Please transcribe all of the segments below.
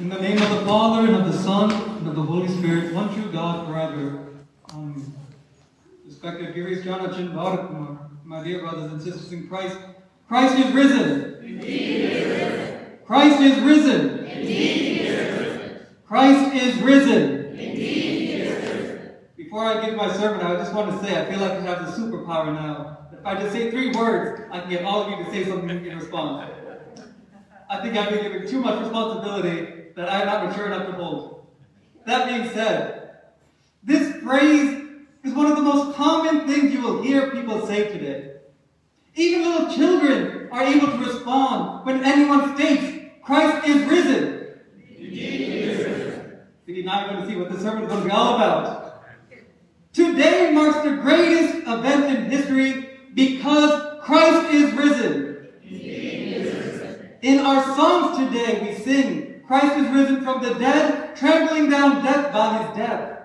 In the name of the Father, and of the Son, and of the Holy Spirit, one true God forever. Amen. Respected Giri's Janachin Bharakumar, my dear brothers and sisters in Christ, Christ is risen. Indeed is risen. Christ is risen. Indeed is risen. Christ is risen. Indeed is risen. Before I give my sermon, I just want to say I feel like I have the superpower now. If I just say three words, I can get all of you to say something in response. I think I've been given too much responsibility that I am not mature enough to hold. That being said, this phrase is one of the most common things you will hear people say today. Even little children are able to respond when anyone states, Christ is risen. Indeed he is risen. See, now you're going to see what the sermon is going to be all about. Today marks the greatest event in history because Christ is risen. Indeed he is risen. In our songs today, we sing, Christ is risen from the dead, trampling down death by his death.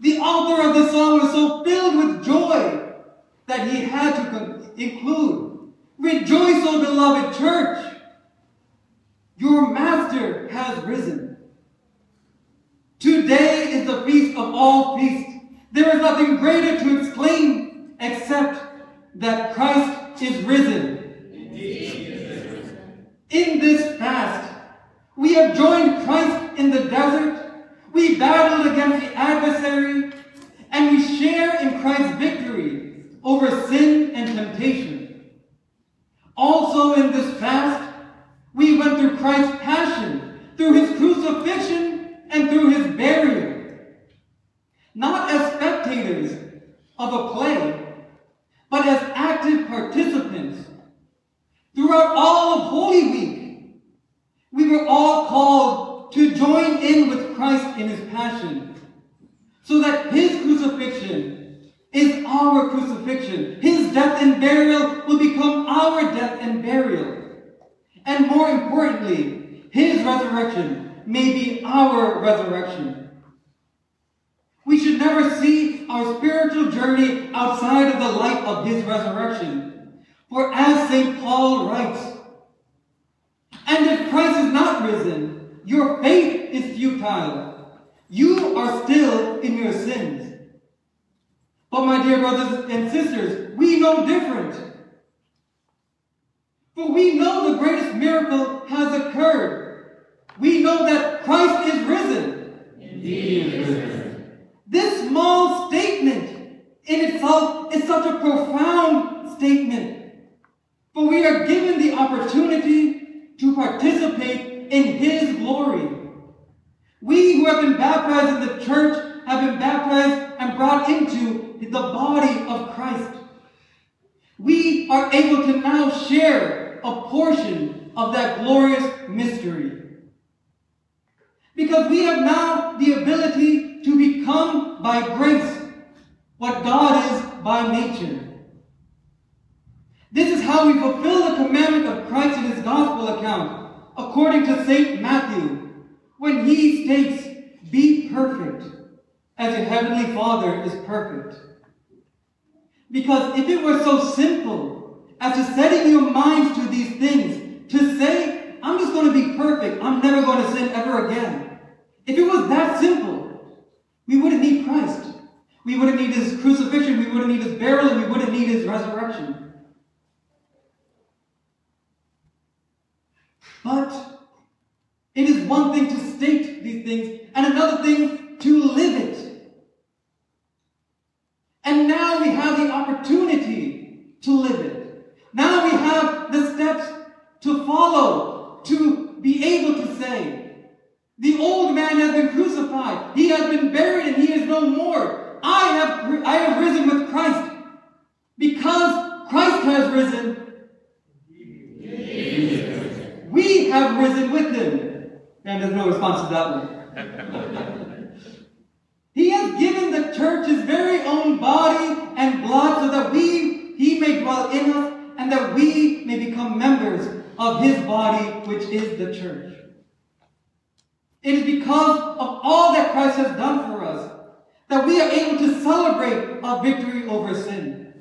The author of the song was so filled with joy that he had to con- include, Rejoice, O beloved church! Your master has risen. Today is the feast of all feasts. There is nothing greater to exclaim except that Christ is risen. Indeed he is risen. In this we have joined Christ in the desert, we battled against the adversary, and we share in Christ's victory over sin and temptation. Also in this fast, we went through Christ's passion, through his crucifixion, and through his burial. Not as spectators of a play, but as active participants. Throughout all of Holy Week, we were all called to join in with Christ in his passion, so that his crucifixion is our crucifixion. His death and burial will become our death and burial. And more importantly, his resurrection may be our resurrection. We should never see our spiritual journey outside of the light of his resurrection. For as St. Paul writes, and if Christ is not risen, your faith is futile. You are still in your sins. But my dear brothers and sisters, we know different. For we know the greatest miracle has occurred. We know that Christ is risen. Indeed is risen. This small statement in itself is such a profound statement. For we are given the opportunity to participate in His glory. We who have been baptized in the church have been baptized and brought into the Christ. We are able to now share a portion of that glorious mystery. Because we have now the ability to become by grace what God is by nature. This is how we fulfill the commandment of Christ in his gospel account, according to St. Matthew, when he states, Be perfect, as your heavenly Father is perfect. Because if it were so simple as to setting your minds to these things, to say, I'm just going to be perfect, I'm never going to sin ever again. If it was that simple, we wouldn't need Christ. We wouldn't need his crucifixion, we wouldn't need his burial, and we wouldn't need his resurrection. But it is one thing to state these things, and another thing to live it. And now we have the opportunity to live it. Now we have the steps to follow, to be able to say, the old man has been crucified, he has been buried, and he is no more. I have, I have risen with Christ. Because Christ has risen, we have risen with him. And there's no response to that one. he has given the church his very own body and blood so that we, he may dwell in us and that we may become members of his body, which is the church. It is because of all that Christ has done for us that we are able to celebrate our victory over sin.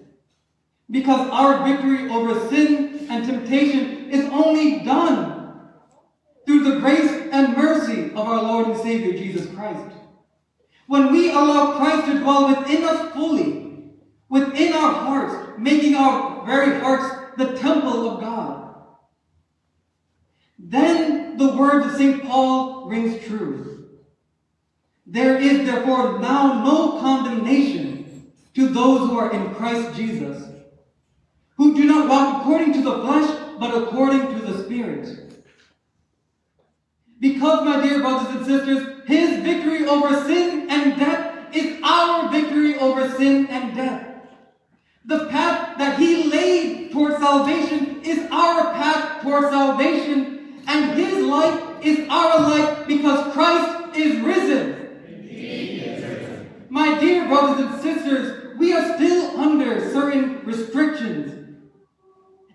Because our victory over sin and temptation is only done through the grace and mercy of our Lord and Savior Jesus Christ. When we allow Christ to dwell within us fully, within our hearts, making our very hearts the temple of God, then the words of St. Paul rings true. There is therefore now no condemnation to those who are in Christ Jesus, who do not walk according to the flesh, but according to the Spirit. Because, my dear brothers and sisters, his victory over sin and death is our victory over sin and death. The path that he laid toward salvation is our path toward salvation, and his life is our life because Christ is risen. My dear brothers and sisters, we are still under certain restrictions,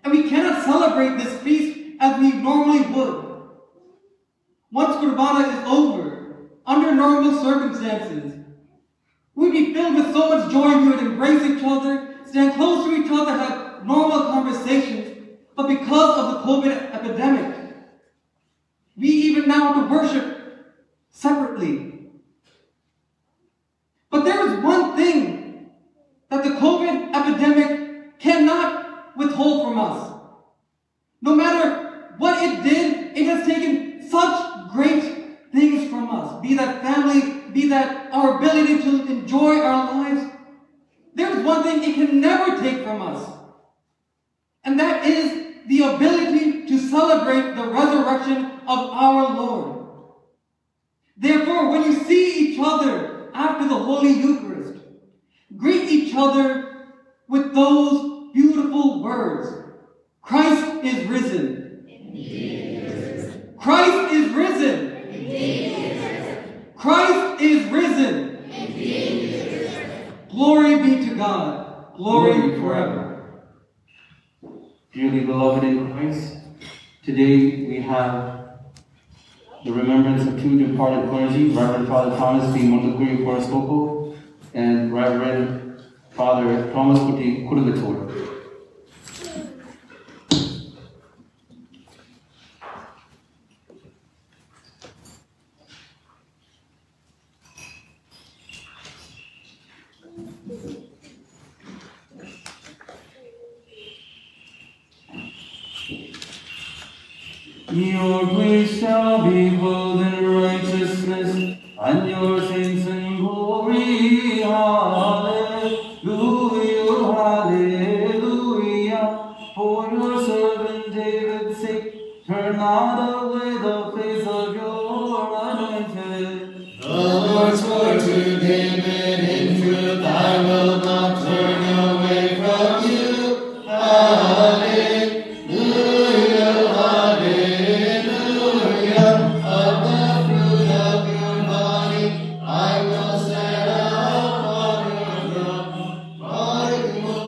and we cannot celebrate this feast as we normally would. Once Qurbana is over, under normal circumstances, we'd be filled with so much joy we would embrace each other, stand close to each other, have normal conversations. But because of the COVID epidemic, we even now have to worship separately. But there is one thing that the COVID epidemic cannot withhold from us. No matter what it did, it has taken such great things from us. Be that family, be that our ability to enjoy our lives. There's one thing it can never take from us. And that is the ability to celebrate the resurrection of our Lord. Therefore, when you see each other after the Holy Eucharist, greet each other with those beautiful words Christ is risen. Christ is risen. Christ is risen. Glory be to God. Glory forever. Dearly beloved in Christ, today we have the remembrance of two departed clergy, Reverend Father Thomas P. Montecuri Cor-Episcopa and Reverend Father Thomas Kuti Kurugator. Your grace shall behold in righteousness, and your